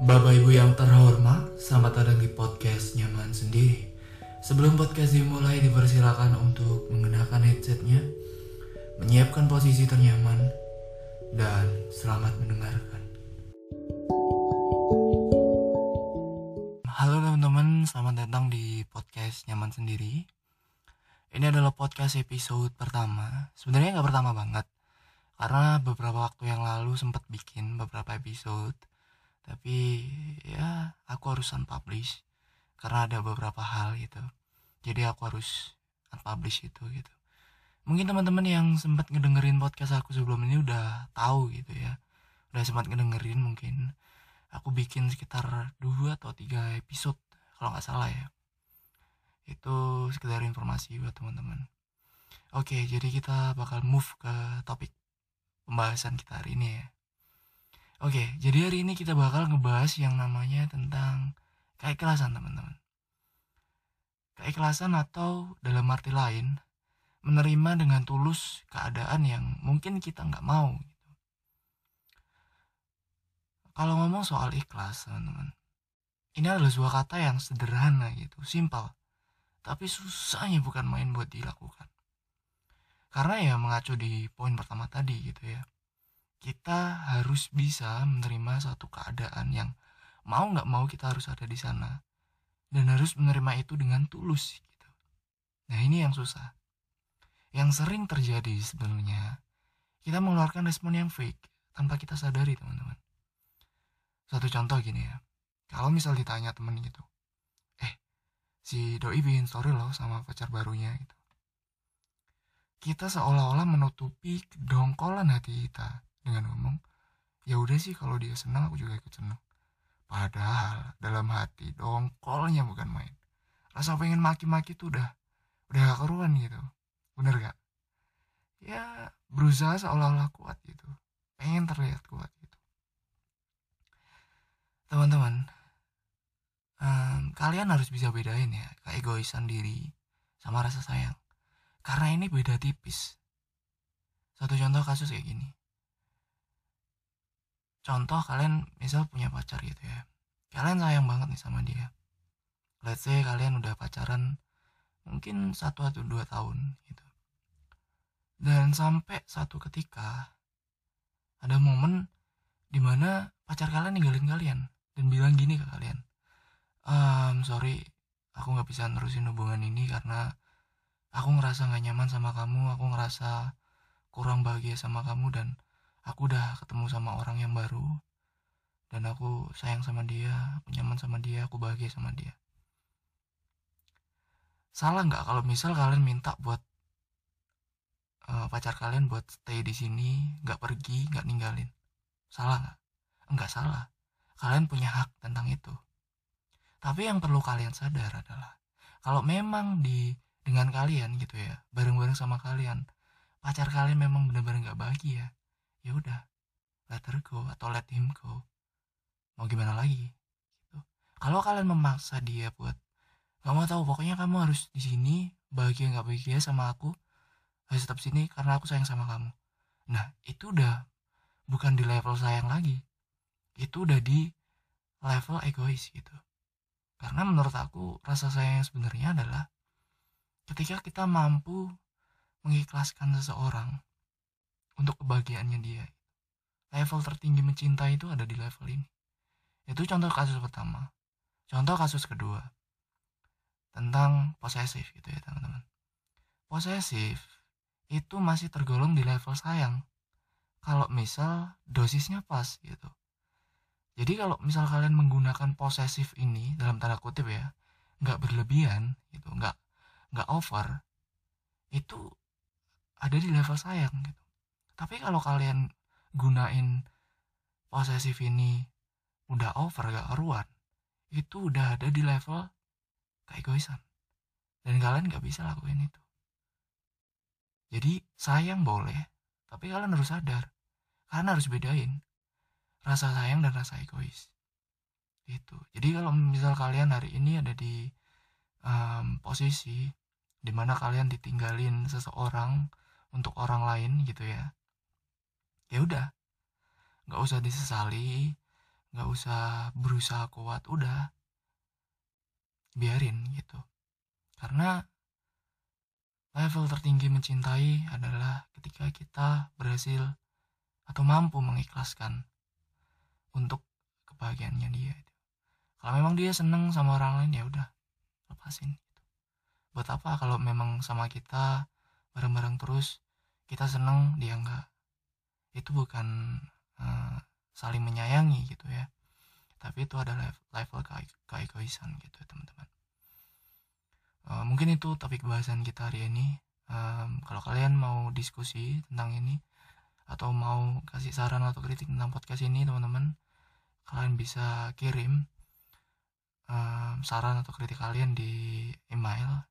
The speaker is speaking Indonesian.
Bapak Ibu yang terhormat, selamat datang di podcast Nyaman Sendiri. Sebelum podcast dimulai, dipersilakan untuk mengenakan headsetnya, menyiapkan posisi ternyaman, dan selamat mendengarkan. Halo teman-teman, selamat datang di podcast Nyaman Sendiri. Ini adalah podcast episode pertama. Sebenarnya nggak pertama banget, karena beberapa waktu yang lalu sempat bikin beberapa episode tapi ya aku harus unpublish karena ada beberapa hal gitu. Jadi aku harus unpublish itu gitu. Mungkin teman-teman yang sempat ngedengerin podcast aku sebelum ini udah tahu gitu ya. Udah sempat ngedengerin mungkin. Aku bikin sekitar dua atau tiga episode kalau nggak salah ya. Itu sekedar informasi buat teman-teman. Oke jadi kita bakal move ke topik pembahasan kita hari ini ya Oke, jadi hari ini kita bakal ngebahas yang namanya tentang keikhlasan teman-teman. Keikhlasan atau dalam arti lain, menerima dengan tulus keadaan yang mungkin kita nggak mau. Gitu. Kalau ngomong soal ikhlas teman-teman, ini adalah sebuah kata yang sederhana gitu, simpel. Tapi susahnya bukan main buat dilakukan. Karena ya mengacu di poin pertama tadi gitu ya kita harus bisa menerima satu keadaan yang mau nggak mau kita harus ada di sana dan harus menerima itu dengan tulus gitu. Nah ini yang susah. Yang sering terjadi sebenarnya kita mengeluarkan respon yang fake tanpa kita sadari teman-teman. Satu contoh gini ya, kalau misal ditanya temen gitu, eh si doi bikin story loh sama pacar barunya gitu. Kita seolah-olah menutupi kedongkolan hati kita ya udah sih kalau dia senang aku juga ikut senang padahal dalam hati dongkolnya bukan main. Rasa pengen maki-maki tuh udah udah gak keruan gitu. Bener gak? Ya berusaha seolah-olah kuat gitu. Pengen terlihat kuat gitu. Teman-teman um, kalian harus bisa bedain ya keegoisan diri sama rasa sayang. Karena ini beda tipis. Satu contoh kasus kayak gini contoh kalian misal punya pacar gitu ya. Kalian sayang banget nih sama dia. Let's say kalian udah pacaran mungkin satu atau dua tahun gitu. Dan sampai satu ketika ada momen di mana pacar kalian ninggalin kalian dan bilang gini ke kalian um, sorry aku nggak bisa nerusin hubungan ini karena aku ngerasa nggak nyaman sama kamu aku ngerasa kurang bahagia sama kamu dan aku udah ketemu sama orang yang baru. Dan aku sayang sama dia aku nyaman sama dia aku bahagia sama dia. Salah nggak kalau misal kalian minta buat uh, pacar kalian buat stay di sini nggak pergi nggak ninggalin? Salah nggak? Nggak salah. Kalian punya hak tentang itu. Tapi yang perlu kalian sadar adalah kalau memang di dengan kalian gitu ya bareng-bareng sama kalian pacar kalian memang benar-benar nggak bahagia ya udah let her go atau let him go mau gimana lagi? Gitu. Kalau kalian memaksa dia buat nggak mau tahu pokoknya kamu harus di sini bahagia nggak bahagia sama aku harus tetap sini karena aku sayang sama kamu. Nah itu udah bukan di level sayang lagi. Itu udah di level egois gitu. Karena menurut aku rasa sayang yang sebenarnya adalah ketika kita mampu mengikhlaskan seseorang untuk kebahagiaannya dia. Level tertinggi mencintai itu ada di level ini. Itu contoh kasus pertama. Contoh kasus kedua. Tentang posesif gitu ya teman-teman. Posesif itu masih tergolong di level sayang. Kalau misal dosisnya pas gitu. Jadi kalau misal kalian menggunakan posesif ini dalam tanda kutip ya, nggak berlebihan gitu, nggak nggak over, itu ada di level sayang gitu tapi kalau kalian gunain posesif ini udah over gak keruan itu udah ada di level keegoisan. Dan kalian gak bisa lakuin itu. Jadi sayang boleh tapi kalian harus sadar. Kalian harus bedain rasa sayang dan rasa egois. Itu jadi kalau misal kalian hari ini ada di um, posisi di mana kalian ditinggalin seseorang untuk orang lain gitu ya ya udah. Nggak usah disesali nggak usah berusaha kuat udah. Biarin gitu. Karena level tertinggi mencintai adalah ketika kita berhasil atau mampu mengikhlaskan untuk kebahagiaannya dia kalau memang dia seneng sama orang lain ya udah lepasin gitu. buat apa kalau memang sama kita bareng-bareng terus kita seneng dia enggak itu bukan uh, saling menyayangi gitu ya. Tapi itu adalah level ke keegoisan gitu teman-teman. Uh, mungkin itu topik bahasan kita hari ini. Um, kalau kalian mau diskusi tentang ini atau mau kasih saran atau kritik tentang podcast ini teman-teman kalian bisa kirim um, saran atau kritik kalian di email